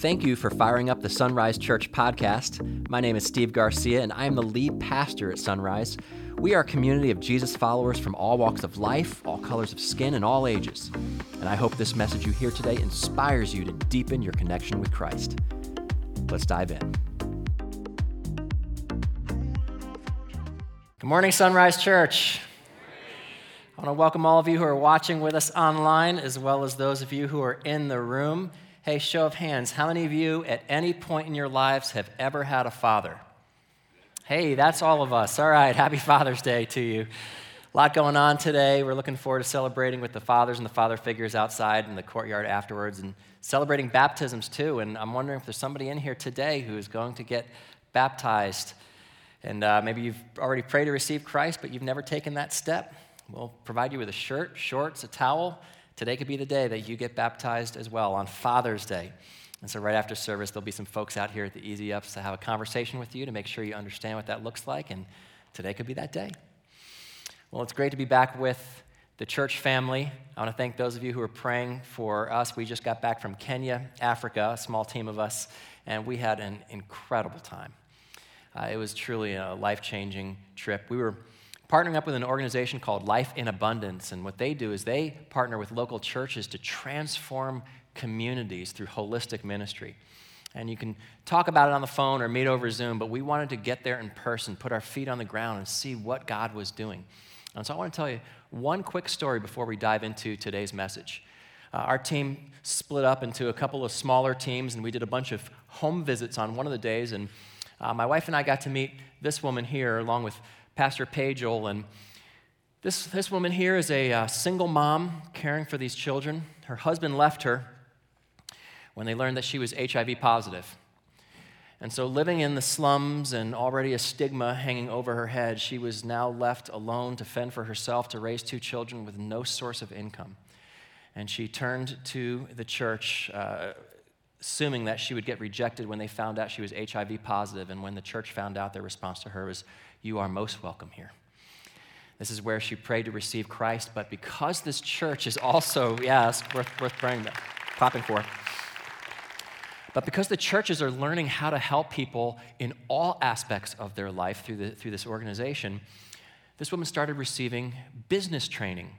Thank you for firing up the Sunrise Church podcast. My name is Steve Garcia, and I am the lead pastor at Sunrise. We are a community of Jesus followers from all walks of life, all colors of skin, and all ages. And I hope this message you hear today inspires you to deepen your connection with Christ. Let's dive in. Good morning, Sunrise Church. I want to welcome all of you who are watching with us online, as well as those of you who are in the room. Hey, show of hands, how many of you at any point in your lives have ever had a father? Hey, that's all of us. All right, happy Father's Day to you. A lot going on today. We're looking forward to celebrating with the fathers and the father figures outside in the courtyard afterwards and celebrating baptisms too. And I'm wondering if there's somebody in here today who is going to get baptized. And uh, maybe you've already prayed to receive Christ, but you've never taken that step. We'll provide you with a shirt, shorts, a towel. Today could be the day that you get baptized as well on Father's Day. And so, right after service, there'll be some folks out here at the Easy Ups to have a conversation with you to make sure you understand what that looks like. And today could be that day. Well, it's great to be back with the church family. I want to thank those of you who are praying for us. We just got back from Kenya, Africa, a small team of us, and we had an incredible time. Uh, it was truly a life changing trip. We were partnering up with an organization called Life in Abundance. And what they do is they partner with local churches to transform communities through holistic ministry. And you can talk about it on the phone or meet over Zoom, but we wanted to get there in person, put our feet on the ground, and see what God was doing. And so I want to tell you one quick story before we dive into today's message. Uh, our team split up into a couple of smaller teams, and we did a bunch of home visits on one of the days. And uh, my wife and I got to meet this woman here, along with Pastor Pagel. And this, this woman here is a uh, single mom caring for these children. Her husband left her when they learned that she was HIV positive. And so, living in the slums and already a stigma hanging over her head, she was now left alone to fend for herself, to raise two children with no source of income. And she turned to the church, uh, assuming that she would get rejected when they found out she was HIV positive. And when the church found out, their response to her was, you are most welcome here. This is where she prayed to receive Christ, but because this church is also, yes, worth, worth praying, clapping for. But because the churches are learning how to help people in all aspects of their life through, the, through this organization, this woman started receiving business training.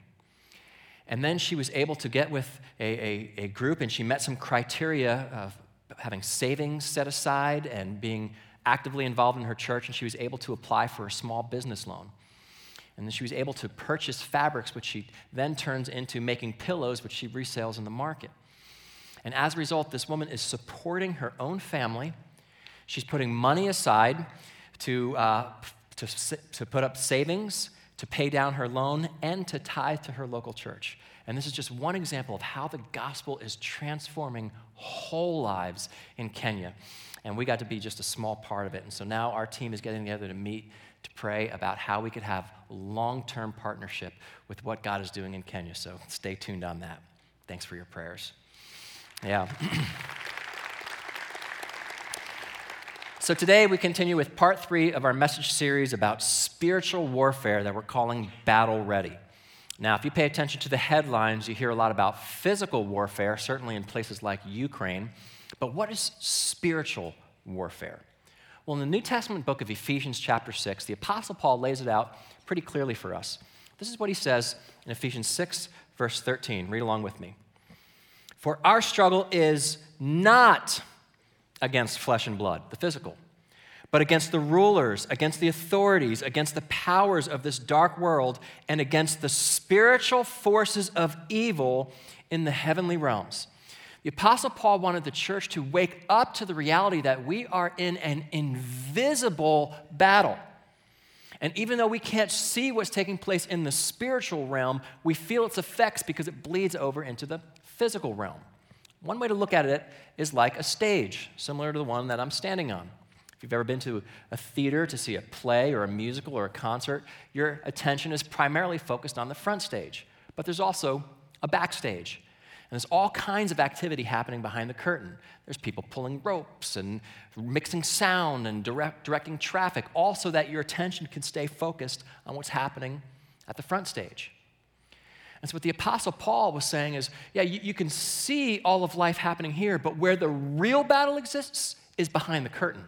And then she was able to get with a, a, a group, and she met some criteria of having savings set aside and being actively involved in her church, and she was able to apply for a small business loan. And then she was able to purchase fabrics, which she then turns into making pillows, which she resells in the market. And as a result, this woman is supporting her own family. She's putting money aside to, uh, to, to put up savings, to pay down her loan, and to tithe to her local church. And this is just one example of how the gospel is transforming whole lives in Kenya and we got to be just a small part of it. And so now our team is getting together to meet to pray about how we could have long term partnership with what God is doing in Kenya. So stay tuned on that. Thanks for your prayers. Yeah. so today we continue with part three of our message series about spiritual warfare that we're calling Battle Ready. Now, if you pay attention to the headlines, you hear a lot about physical warfare, certainly in places like Ukraine. But what is spiritual warfare? Well, in the New Testament book of Ephesians, chapter 6, the Apostle Paul lays it out pretty clearly for us. This is what he says in Ephesians 6, verse 13. Read along with me. For our struggle is not against flesh and blood, the physical, but against the rulers, against the authorities, against the powers of this dark world, and against the spiritual forces of evil in the heavenly realms. The Apostle Paul wanted the church to wake up to the reality that we are in an invisible battle. And even though we can't see what's taking place in the spiritual realm, we feel its effects because it bleeds over into the physical realm. One way to look at it is like a stage, similar to the one that I'm standing on. If you've ever been to a theater to see a play or a musical or a concert, your attention is primarily focused on the front stage. But there's also a backstage. And there's all kinds of activity happening behind the curtain. There's people pulling ropes and mixing sound and direct, directing traffic, all so that your attention can stay focused on what's happening at the front stage. And so, what the Apostle Paul was saying is yeah, you, you, can see all of life happening here, but where the real battle exists is behind the curtain.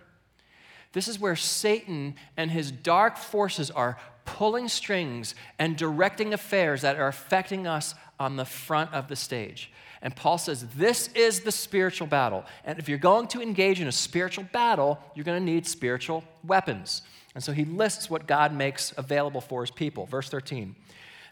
This is where Satan and his dark forces are pulling strings and directing affairs that are affecting us on the front of the stage. And Paul says, This is the spiritual battle. And if you're going to engage in a spiritual battle, you're going to need spiritual weapons. And so he lists what God makes available for his people. Verse 13.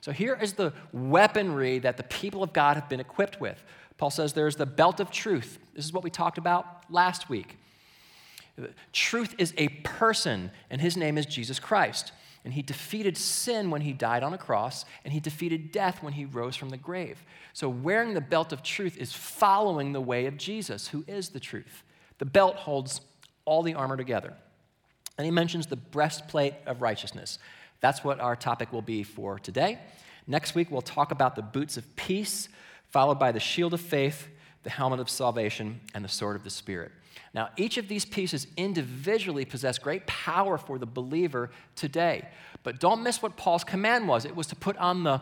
So here is the weaponry that the people of God have been equipped with. Paul says there's the belt of truth. This is what we talked about last week. Truth is a person, and his name is Jesus Christ. And he defeated sin when he died on a cross, and he defeated death when he rose from the grave. So, wearing the belt of truth is following the way of Jesus, who is the truth. The belt holds all the armor together. And he mentions the breastplate of righteousness. That's what our topic will be for today. Next week, we'll talk about the boots of peace, followed by the shield of faith, the helmet of salvation, and the sword of the Spirit. Now, each of these pieces individually possess great power for the believer today. But don't miss what Paul's command was it was to put on the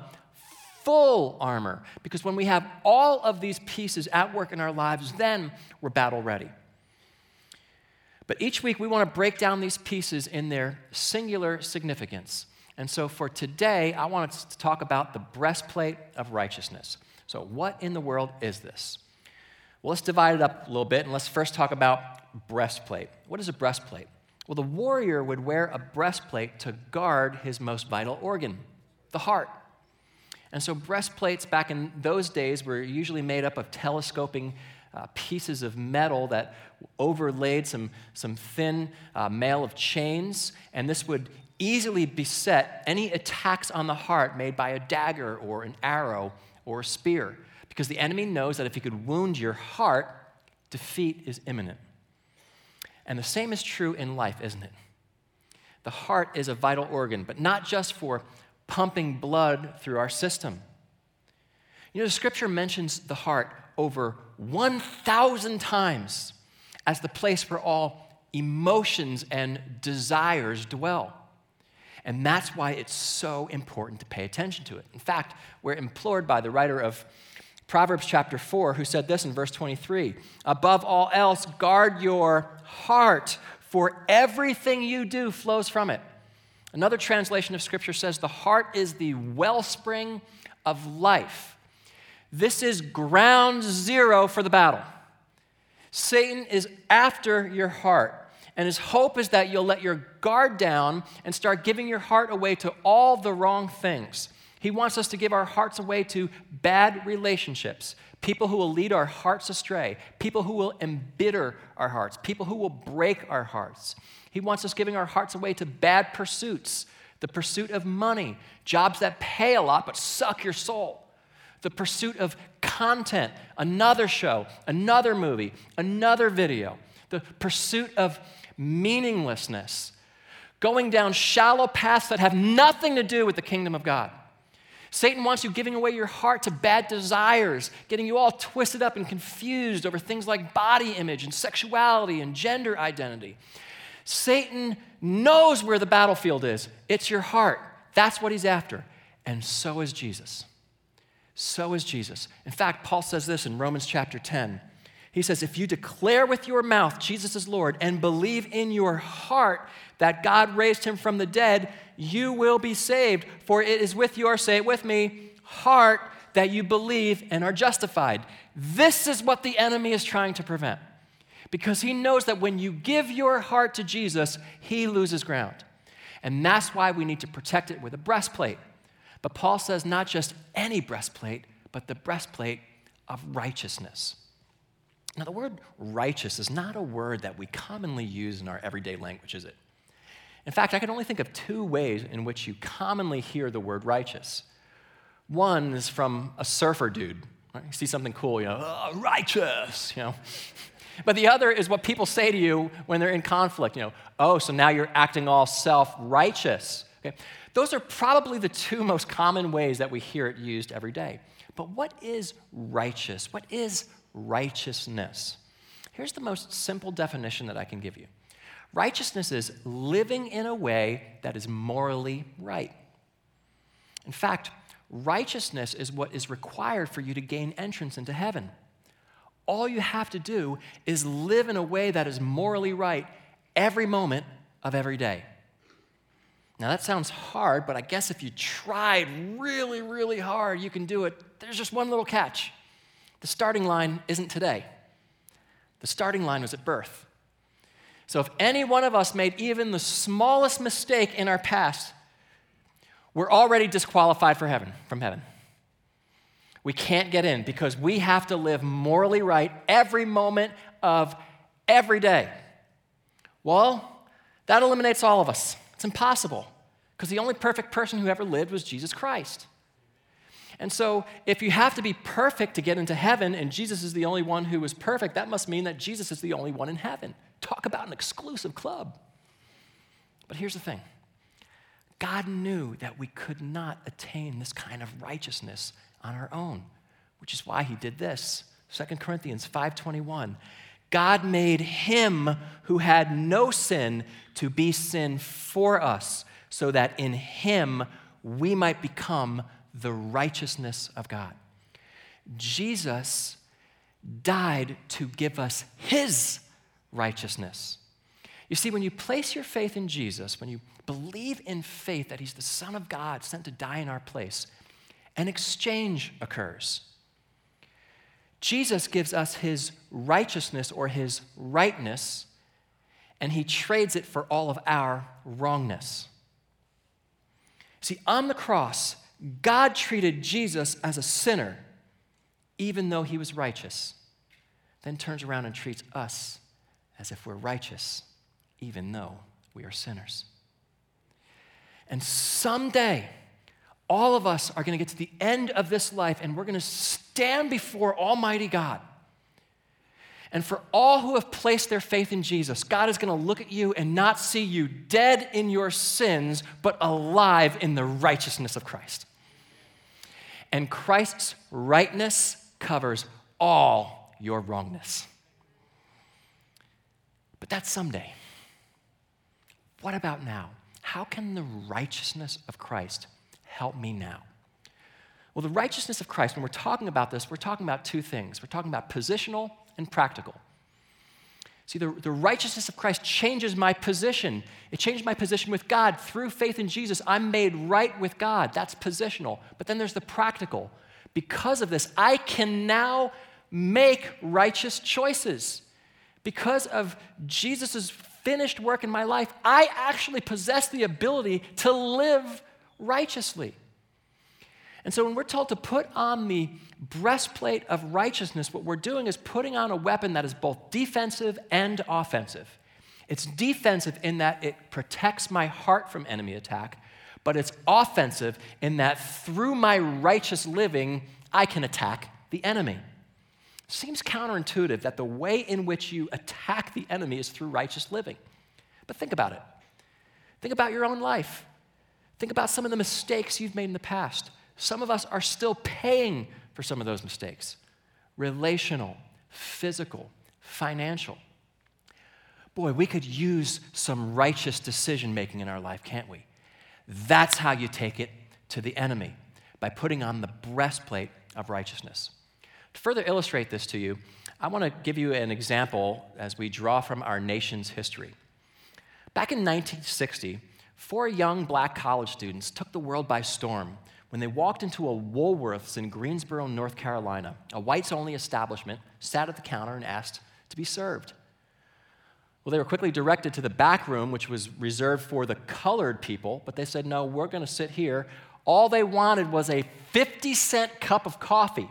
full armor, because when we have all of these pieces at work in our lives, then we're battle ready. But each week we want to break down these pieces in their singular significance. And so for today, I want to talk about the breastplate of righteousness. So, what in the world is this? Well, let's divide it up a little bit and let's first talk about breastplate. What is a breastplate? Well, the warrior would wear a breastplate to guard his most vital organ, the heart. And so, breastplates back in those days were usually made up of telescoping uh, pieces of metal that overlaid some, some thin uh, mail of chains, and this would easily beset any attacks on the heart made by a dagger or an arrow or a spear, because the enemy knows that if he could wound your heart, defeat is imminent. And the same is true in life, isn't it? The heart is a vital organ, but not just for pumping blood through our system. You know, the scripture mentions the heart over 1,000 times as the place where all emotions and desires dwell. And that's why it's so important to pay attention to it. In fact, we're implored by the writer of Proverbs chapter 4, who said this in verse 23 Above all else, guard your heart, for everything you do flows from it. Another translation of scripture says, The heart is the wellspring of life. This is ground zero for the battle. Satan is after your heart. And his hope is that you'll let your guard down and start giving your heart away to all the wrong things. He wants us to give our hearts away to bad relationships, people who will lead our hearts astray, people who will embitter our hearts, people who will break our hearts. He wants us giving our hearts away to bad pursuits, the pursuit of money, jobs that pay a lot but suck your soul the pursuit of content, another show, another movie, another video, the pursuit of meaninglessness, going down shallow paths that have nothing to do with the kingdom of God. Satan wants you giving away your heart to bad desires, getting you all twisted up and confused over things like body image and sexuality and gender identity. Satan knows where the battlefield is it's your heart. That's what he's after. And so is Jesus so is Jesus. In fact, Paul says this in Romans chapter 10. He says, If you declare with your mouth Jesus is Lord and believe in your heart that God raised him from the dead, you will be saved. For it is with your, say it with me, heart that you believe and are justified. This is what the enemy is trying to prevent. Because he knows that when you give your heart to Jesus, he loses ground. And that's why we need to protect it with a breastplate. But Paul says not just any breastplate, but the breastplate of righteousness. Now, the word righteous is not a word that we commonly use in our everyday language, is it? In fact, I can only think of two ways in which you commonly hear the word righteous. One is from a surfer dude. Right? You see something cool, you know, oh, righteous, you know. But the other is what people say to you when they're in conflict, you know, oh, so now you're acting all self righteous. Okay? Those are probably the two most common ways that we hear it used every day. But what is righteous? What is righteousness? Here's the most simple definition that I can give you righteousness is living in a way that is morally right. In fact, righteousness is what is required for you to gain entrance into heaven. All you have to do is live in a way that is morally right every moment of every day. Now, that sounds hard, but I guess if you tried really, really hard, you can do it. There's just one little catch the starting line isn't today, the starting line was at birth. So, if any one of us made even the smallest mistake in our past, we're already disqualified for heaven, from heaven. We can't get in because we have to live morally right every moment of every day. Well, that eliminates all of us. Impossible because the only perfect person who ever lived was Jesus Christ. And so, if you have to be perfect to get into heaven and Jesus is the only one who is perfect, that must mean that Jesus is the only one in heaven. Talk about an exclusive club. But here's the thing God knew that we could not attain this kind of righteousness on our own, which is why he did this. 2 Corinthians 5:21 God made him who had no sin to be sin for us, so that in him we might become the righteousness of God. Jesus died to give us his righteousness. You see, when you place your faith in Jesus, when you believe in faith that he's the Son of God sent to die in our place, an exchange occurs. Jesus gives us his righteousness or his rightness, and he trades it for all of our wrongness. See, on the cross, God treated Jesus as a sinner, even though he was righteous, then turns around and treats us as if we're righteous, even though we are sinners. And someday, all of us are going to get to the end of this life and we're going to stand before Almighty God. And for all who have placed their faith in Jesus, God is going to look at you and not see you dead in your sins, but alive in the righteousness of Christ. And Christ's rightness covers all your wrongness. But that's someday. What about now? How can the righteousness of Christ help me now? Well, the righteousness of Christ, when we're talking about this, we're talking about two things. We're talking about positional and practical. See, the, the righteousness of Christ changes my position. It changes my position with God. Through faith in Jesus, I'm made right with God. That's positional. But then there's the practical. Because of this, I can now make righteous choices. Because of Jesus' finished work in my life, I actually possess the ability to live righteously. And so when we're told to put on the breastplate of righteousness, what we're doing is putting on a weapon that is both defensive and offensive. It's defensive in that it protects my heart from enemy attack, but it's offensive in that through my righteous living, I can attack the enemy. Seems counterintuitive that the way in which you attack the enemy is through righteous living. But think about it. Think about your own life. Think about some of the mistakes you've made in the past. Some of us are still paying for some of those mistakes relational, physical, financial. Boy, we could use some righteous decision making in our life, can't we? That's how you take it to the enemy by putting on the breastplate of righteousness. To further illustrate this to you, I want to give you an example as we draw from our nation's history. Back in 1960, four young black college students took the world by storm when they walked into a Woolworths in Greensboro, North Carolina. A whites only establishment, sat at the counter, and asked to be served. Well, they were quickly directed to the back room, which was reserved for the colored people, but they said, no, we're going to sit here. All they wanted was a 50 cent cup of coffee.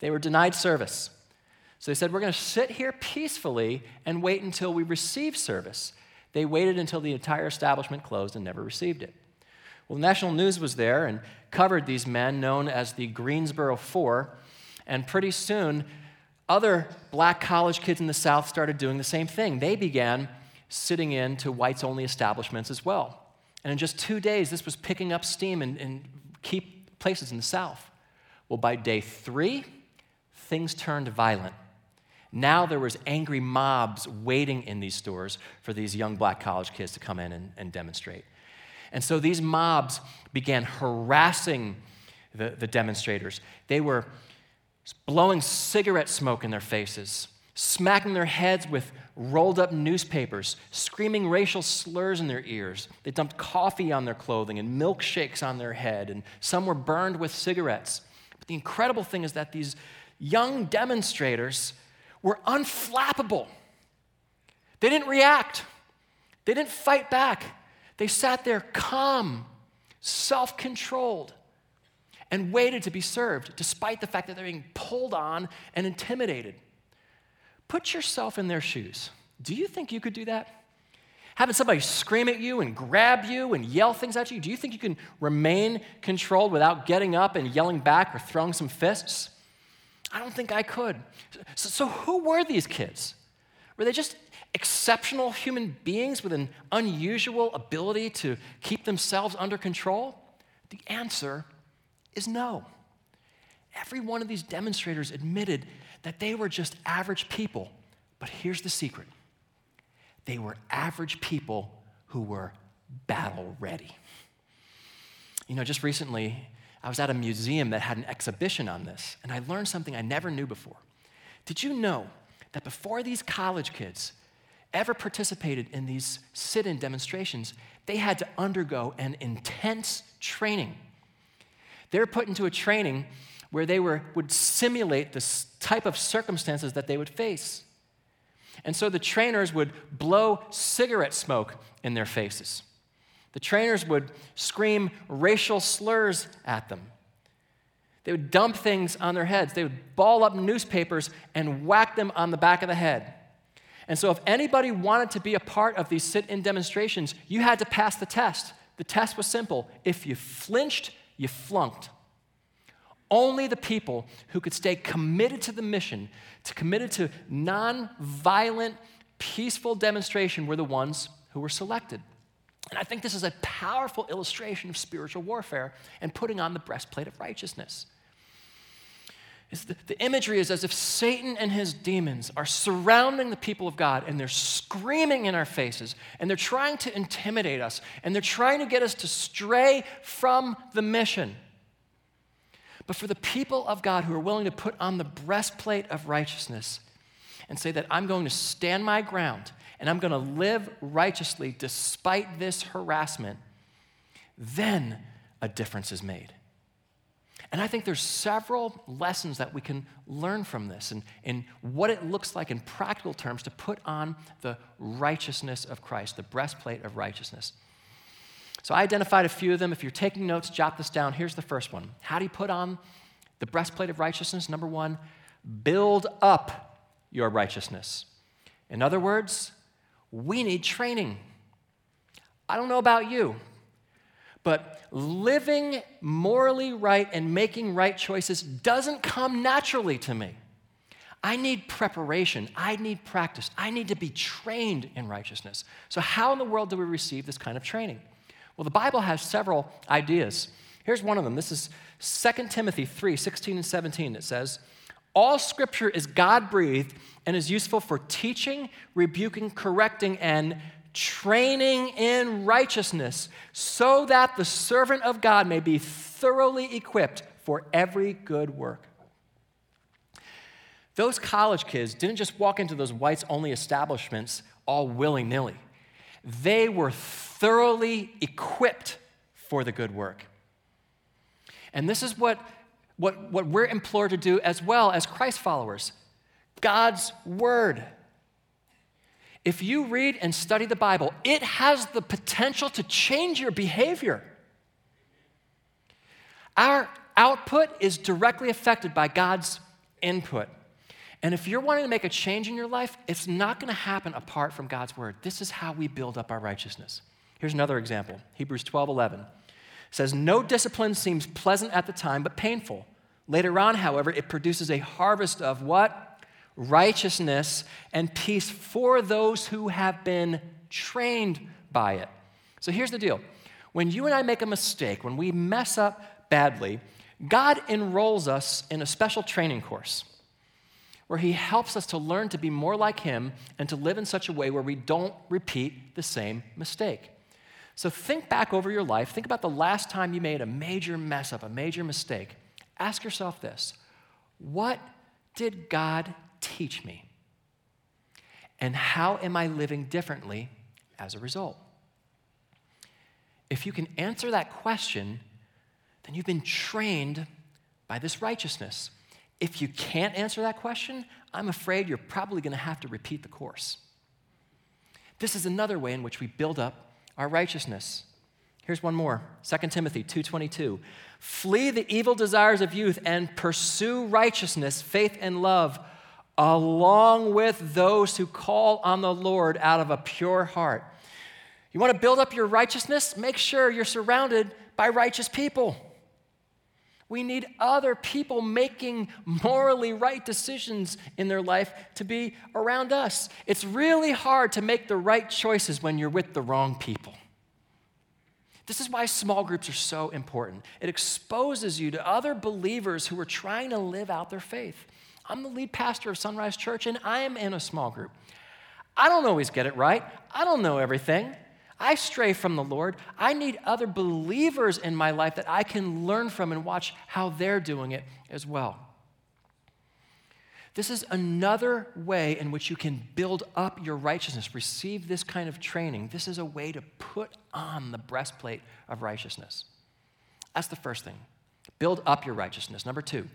They were denied service. So they said, We're going to sit here peacefully and wait until we receive service. They waited until the entire establishment closed and never received it. Well, national news was there and covered these men known as the Greensboro Four, and pretty soon, other black college kids in the South started doing the same thing. They began sitting in to whites only establishments as well. And in just two days, this was picking up steam in, in key places in the South. Well, by day three, things turned violent. Now there was angry mobs waiting in these stores for these young black college kids to come in and, and demonstrate. And so these mobs began harassing the, the demonstrators. They were blowing cigarette smoke in their faces, smacking their heads with rolled up newspapers, screaming racial slurs in their ears. They dumped coffee on their clothing and milkshakes on their head, and some were burned with cigarettes. But the incredible thing is that these young demonstrators were unflappable. They didn't react, they didn't fight back. They sat there calm, self controlled and waited to be served, despite the fact that they're being pulled on and intimidated. Put yourself in their shoes. Do you think you could do that? Having somebody scream at you and grab you and yell things at you, do you think you can remain controlled without getting up and yelling back or throwing some fists? I don't think I could. So, so who were these kids? Were they just exceptional human beings with an unusual ability to keep themselves under control? The answer is no. Every one of these demonstrators admitted that they were just average people. But here's the secret they were average people who were battle ready. You know, just recently, I was at a museum that had an exhibition on this, and I learned something I never knew before. Did you know that before these college kids ever participated in these sit in demonstrations, they had to undergo an intense training they were put into a training where they were, would simulate the type of circumstances that they would face. And so the trainers would blow cigarette smoke in their faces. The trainers would scream racial slurs at them. They would dump things on their heads. They would ball up newspapers and whack them on the back of the head. And so, if anybody wanted to be a part of these sit in demonstrations, you had to pass the test. The test was simple. If you flinched, you flunked. Only the people who could stay committed to the mission, to committed to non-violent, peaceful demonstration were the ones who were selected. And I think this is a powerful illustration of spiritual warfare and putting on the breastplate of righteousness. The, imagery is as if Satan and his demons are surrounding the people of God and they're screaming in our faces and they're trying to intimidate us and they're trying to get us to stray from the mission. But for the people of God who are willing to put on the breastplate of righteousness and say that I'm going to stand my ground and I'm going to live righteously despite this harassment, then a difference is made. And I think there's several lessons that we can learn from this and, and what it looks like in practical terms to put on the righteousness of Christ, the breastplate of righteousness. So I identified a few of them. If you're taking notes, jot this down. Here's the first one How do you put on the breastplate of righteousness? Number one, build up your righteousness. In other words, we need training. I don't know about you, but living morally right and making right choices doesn't come naturally to me. I need preparation. I need practice. I need to be trained in righteousness. So, how in the world do we receive this kind of training? Well, the Bible has several ideas. Here's one of them. This is 2 Timothy 3 16 and 17. It says, All scripture is God breathed and is useful for teaching, rebuking, correcting, and training in righteousness, so that the servant of God may be thoroughly equipped for every good work. Those college kids didn't just walk into those whites only establishments all willy nilly, they were thoroughly equipped for the good work. And this is what, what, what we're implored to do as well as Christ followers God's Word. If you read and study the Bible, it has the potential to change your behavior. Our output is directly affected by God's input. And if you're wanting to make a change in your life, it's not going to happen apart from God's word. This is how we build up our righteousness. Here's another example Hebrews 12 11. says, No discipline seems pleasant at the time, but painful. Later on, however, it produces a harvest of what? Righteousness and peace for those who have been trained by it. So here's the deal when you and I make a mistake, when we mess up badly, God enrolls us in a special training course where He helps us to learn to be more like Him and to live in such a way where we don't repeat the same mistake. So think back over your life. Think about the last time you made a major mess up, a major mistake. Ask yourself this What did God teach me? And how am I living differently as a result? If you can answer that question, then you've been trained by this righteousness. If you can't answer that question, I'm afraid you're probably going to have to repeat the course. This is another way in which we build up our righteousness. Here's one more. 2 Timothy 2:22. Flee the evil desires of youth and pursue righteousness, faith and love, along with those who call on the Lord out of a pure heart. You want to build up your righteousness? Make sure you're surrounded by righteous people. We need other people making morally right decisions in their life to be around us. It's really hard to make the right choices when you're with the wrong people. This is why small groups are so important. It exposes you to other believers who are trying to live out their faith. I'm the lead pastor of Sunrise Church, and I am in a small group. I don't always get it right, I don't know everything. I stray from the Lord. I need other believers in my life that I can learn from and watch how they're doing it as well. This is another way in which you can build up your righteousness, receive this kind of training. This is a way to put on the breastplate of righteousness. That's the first thing. Build up your righteousness. Number two,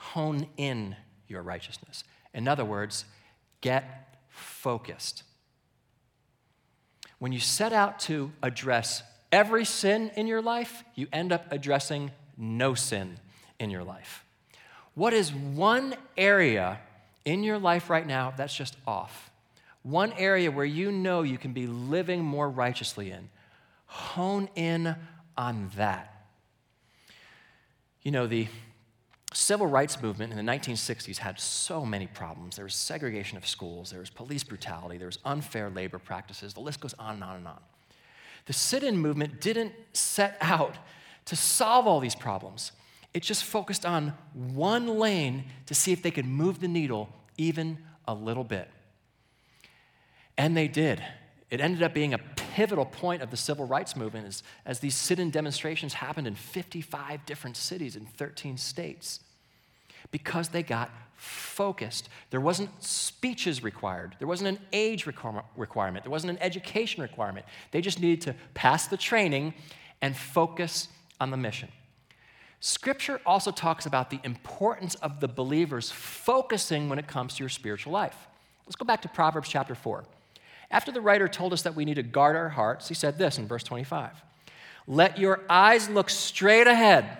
hone in your righteousness. In other words, get focused. When you set out to address every sin in your life, you end up addressing no sin in your life. What is one area in your life right now that's just off? One area where you know you can be living more righteously in. Hone in on that. You know, the civil rights movement in the 1960s had so many problems. There was segregation of schools, there was police brutality, there was unfair labor practices. The list goes on and on and on. The sit in movement didn't set out to solve all these problems. It just focused on one lane to see if they could move the needle even a little bit. And they did. It ended up being a pivotal point of the civil rights movement is as these sit in demonstrations happened in 55 different cities in 13 states because they got focused. There wasn't speeches required, there wasn't an age requirement, there wasn't an education requirement. They just needed to pass the training and focus on the mission. Scripture also talks about the importance of the believers focusing when it comes to your spiritual life. Let's go back to Proverbs chapter 4. After the writer told us that we need to guard our hearts, he said this in verse 25 Let your eyes look straight ahead,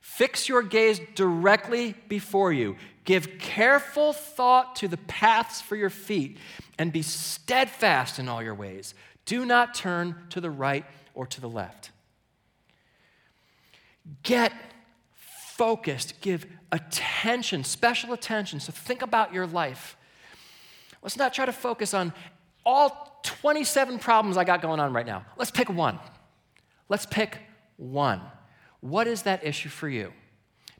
fix your gaze directly before you, give careful thought to the paths for your feet, and be steadfast in all your ways. Do not turn to the right or to the left. Get focused, give attention, special attention. So think about your life. Let's not try to focus on all 27 problems I got going on right now. Let's pick one. Let's pick one. What is that issue for you?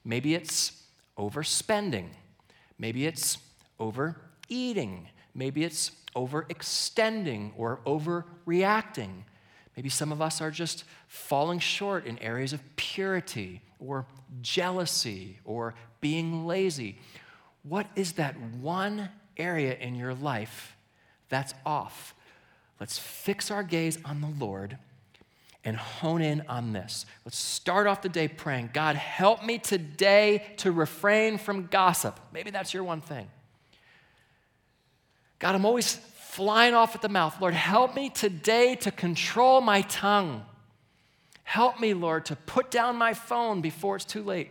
Maybe it's overspending. Maybe it's overeating. Maybe it's overextending or overreacting. Maybe some of us are just falling short in areas of purity or jealousy or being lazy. What is that one area in your life that's off. Let's fix our gaze on the Lord and hone in on this. Let's start off the day praying God, help me today to refrain from gossip. Maybe that's your one thing. God, I'm always flying off at the mouth. Lord, help me today to control my tongue. Help me, Lord, to put down my phone before it's too late.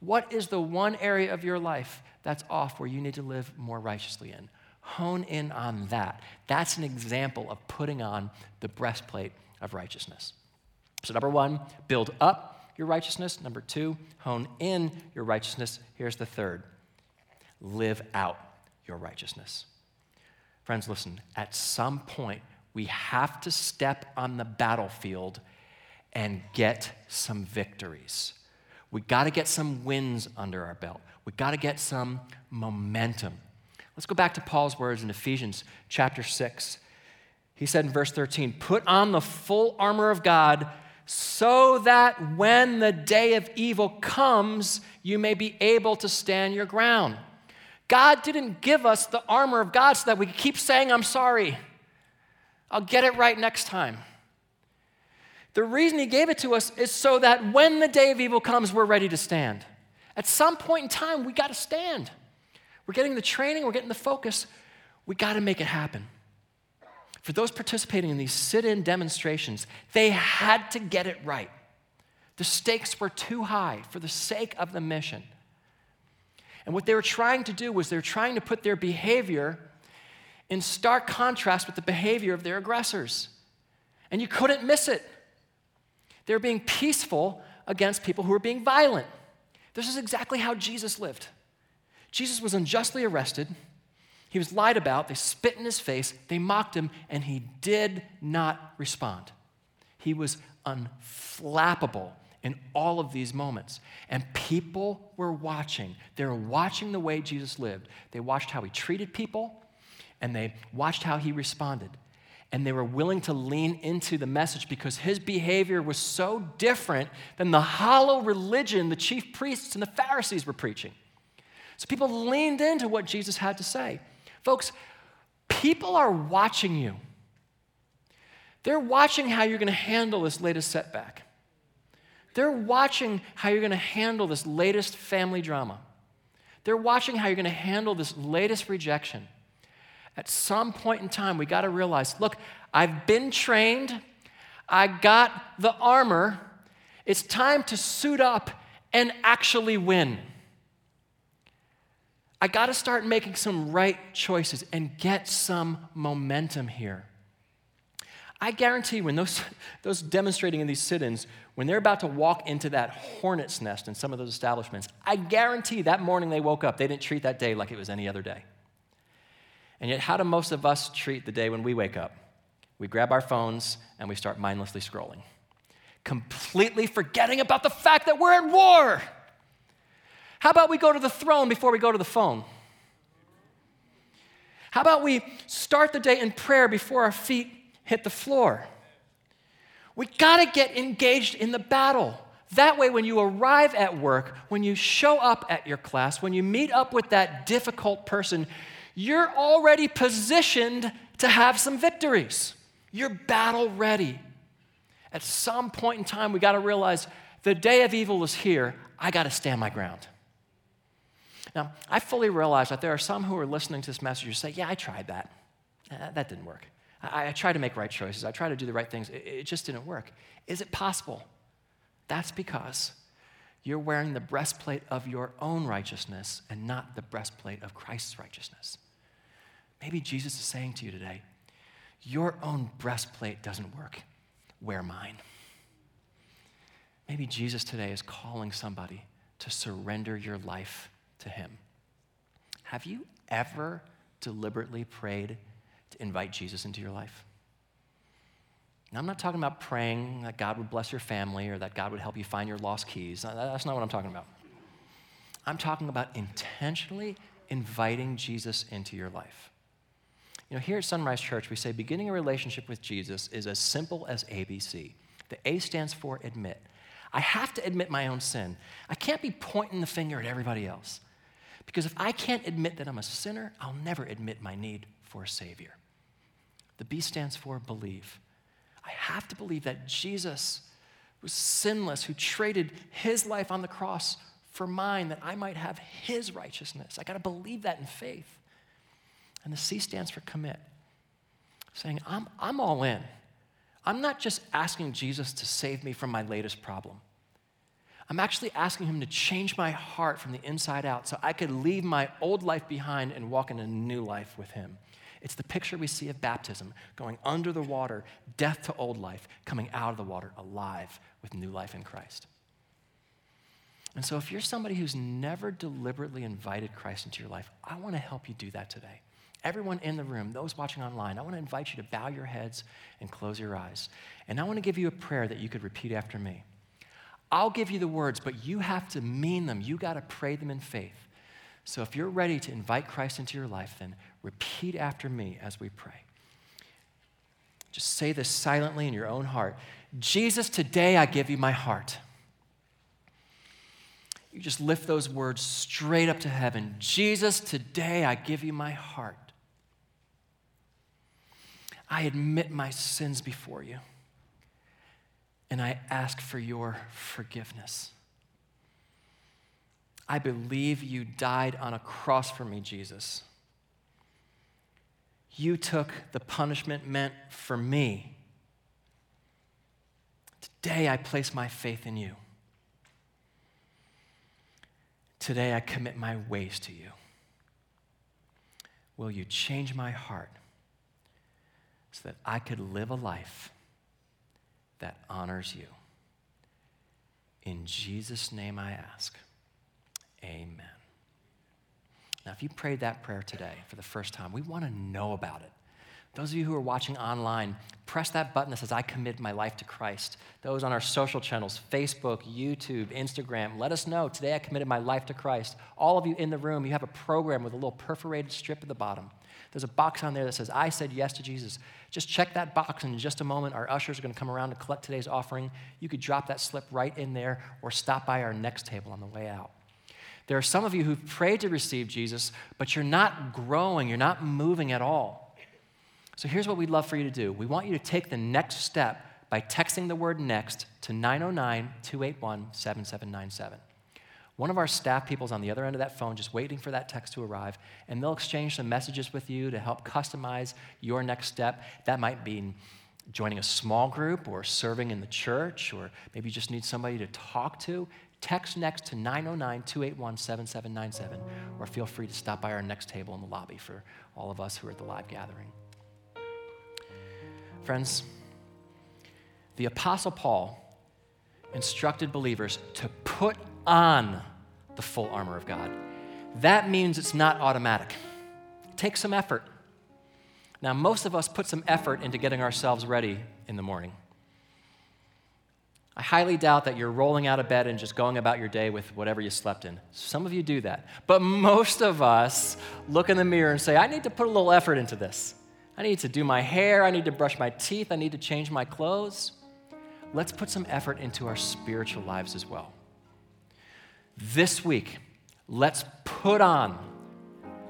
What is the one area of your life that's off where you need to live more righteously in? Hone in on that. That's an example of putting on the breastplate of righteousness. So, number one, build up your righteousness. Number two, hone in your righteousness. Here's the third live out your righteousness. Friends, listen, at some point, we have to step on the battlefield and get some victories. We got to get some wins under our belt. We got to get some momentum. Let's go back to Paul's words in Ephesians chapter 6. He said in verse 13, Put on the full armor of God so that when the day of evil comes, you may be able to stand your ground. God didn't give us the armor of God so that we could keep saying, I'm sorry. I'll get it right next time. The reason He gave it to us is so that when the day of evil comes, we're ready to stand. At some point in time, we got to stand. We're getting the training, we're getting the focus. We got to make it happen. For those participating in these sit in demonstrations, they had to get it right. The stakes were too high for the sake of the mission. And what they were trying to do was they were trying to put their behavior in stark contrast with the behavior of their aggressors. And you couldn't miss it. They were being peaceful against people who were being violent. This is exactly how Jesus lived. Jesus was unjustly arrested. He was lied about. They spit in his face. They mocked him, and he did not respond. He was unflappable in all of these moments. And people were watching. They were watching the way Jesus lived. They watched how he treated people, and they watched how he responded. And they were willing to lean into the message because his behavior was so different than the hollow religion the chief priests and the Pharisees were preaching. So people leaned into what Jesus had to say. Folks, people are watching you. They're watching how you're going to handle this latest setback. They're watching how you're going to handle this latest family drama. They're watching how you're going to handle this latest rejection. At some point in time, we got to realize look, I've been trained, I got the armor. It's time to suit up and actually win. I got to start making some right choices and get some momentum here. I guarantee when those, those demonstrating in these sit ins, when they're about to walk into that hornet's nest in some of those establishments, I guarantee that morning they woke up, they didn't treat that day like it was any other day. And yet, how do most of us treat the day when we wake up? We grab our phones and we start mindlessly scrolling, completely forgetting about the fact that we're at war. How about we go to the throne before we go to the phone? How about we start the day in prayer before our feet hit the floor? We got to get engaged in the battle. That way, when you arrive at work, when you show up at your class, when you meet up with that difficult person, you're already positioned to have some victories. You're battle ready. At some point in time, we got to realize the day of evil is here. I got to stand my ground. Now, I fully realize that there are some who are listening to this message who say, Yeah, I tried that. Uh, that didn't work. I, I tried to make right choices. I tried to do the right things. It, it just didn't work. Is it possible? That's because you're wearing the breastplate of your own righteousness and not the breastplate of Christ's righteousness. Maybe Jesus is saying to you today, Your own breastplate doesn't work. Wear mine. Maybe Jesus today is calling somebody to surrender your life to Him. Have you ever deliberately prayed to invite Jesus into your life? Now, I'm not talking about praying that God would bless your family or that God would help you find your lost keys. That's not what I'm talking about. I'm talking about intentionally inviting Jesus into your life. You know, here at Sunrise Church, we say beginning a relationship with Jesus is as simple as ABC. The A stands for admit. I have to admit my own sin. I can't be pointing the finger at everybody else. Because if I can't admit that I'm a sinner, I'll never admit my need for a Savior. The B stands for believe. I have to believe that Jesus was sinless, who traded his life on the cross for mine, that I might have his righteousness. I got to believe that in faith. And the C stands for commit, saying, I'm, I'm all in. I'm not just asking Jesus to save me from my latest problem. I'm actually asking Him to change my heart from the inside out so I could leave my old life behind and walk in a new life with Him. It's the picture we see of baptism going under the water, death to old life, coming out of the water alive with new life in Christ. And so, if you're somebody who's never deliberately invited Christ into your life, I want to help you do that today. Everyone in the room, those watching online, I want to invite you to bow your heads and close your eyes. And I want to give you a prayer that you could repeat after me. I'll give you the words, but you have to mean them. You got to pray them in faith. So if you're ready to invite Christ into your life, then repeat after me as we pray. Just say this silently in your own heart Jesus, today I give you my heart. You just lift those words straight up to heaven. Jesus, today I give you my heart. I admit my sins before you, and I ask for your forgiveness. I believe you died on a cross for me, Jesus. You took the punishment meant for me. Today I place my faith in you. Today I commit my ways to you. Will you change my heart so that I could live a life that honors you? In Jesus' name I ask. Amen. Now, if you prayed that prayer today for the first time, we want to know about it. Those of you who are watching online, press that button that says, I commit my life to Christ. Those on our social channels, Facebook, YouTube, Instagram, let us know. Today I committed my life to Christ. All of you in the room, you have a program with a little perforated strip at the bottom. There's a box on there that says, I said yes to Jesus. Just check that box, and in just a moment, our ushers are going to come around to collect today's offering. You could drop that slip right in there or stop by our next table on the way out. There are some of you who've prayed to receive Jesus, but you're not growing, you're not moving at all. So here's what we'd love for you to do we want you to take the next step by texting the word next to 909 281 7797. One of our staff people is on the other end of that phone just waiting for that text to arrive, and they'll exchange some messages with you to help customize your next step. That might be joining a small group or serving in the church, or maybe you just need somebody to talk to. Text next to 909 281 7797, or feel free to stop by our next table in the lobby for all of us who are at the live gathering. Friends, the Apostle Paul instructed believers to put on the full armor of God. That means it's not automatic. It takes some effort. Now, most of us put some effort into getting ourselves ready in the morning. I highly doubt that you're rolling out of bed and just going about your day with whatever you slept in. Some of you do that. But most of us look in the mirror and say, I need to put a little effort into this. I need to do my hair. I need to brush my teeth. I need to change my clothes. Let's put some effort into our spiritual lives as well. This week, let's put on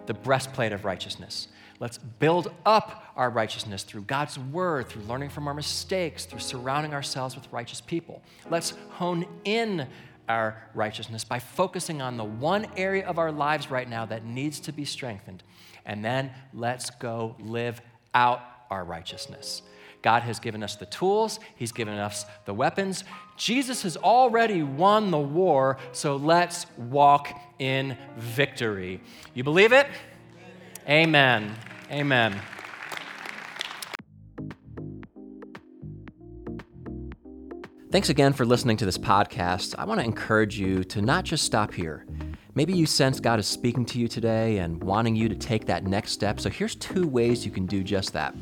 the breastplate of righteousness. Let's build up our righteousness through God's word, through learning from our mistakes, through surrounding ourselves with righteous people. Let's hone in our righteousness by focusing on the one area of our lives right now that needs to be strengthened. And then let's go live out our righteousness. God has given us the tools, He's given us the weapons. Jesus has already won the war, so let's walk in victory. You believe it? Amen. Amen. Thanks again for listening to this podcast. I want to encourage you to not just stop here. Maybe you sense God is speaking to you today and wanting you to take that next step. So here's two ways you can do just that.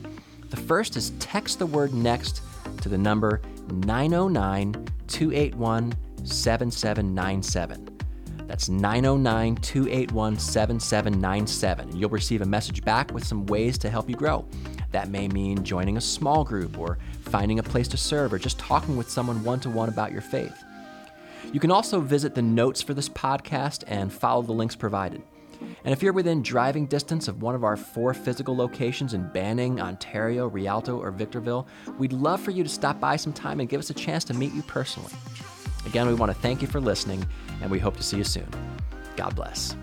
The first is text the word next to the number 909 281 7797. That's 909 281 7797. You'll receive a message back with some ways to help you grow. That may mean joining a small group or finding a place to serve or just talking with someone one to one about your faith. You can also visit the notes for this podcast and follow the links provided. And if you're within driving distance of one of our four physical locations in Banning, Ontario, Rialto, or Victorville, we'd love for you to stop by sometime and give us a chance to meet you personally. Again, we want to thank you for listening, and we hope to see you soon. God bless.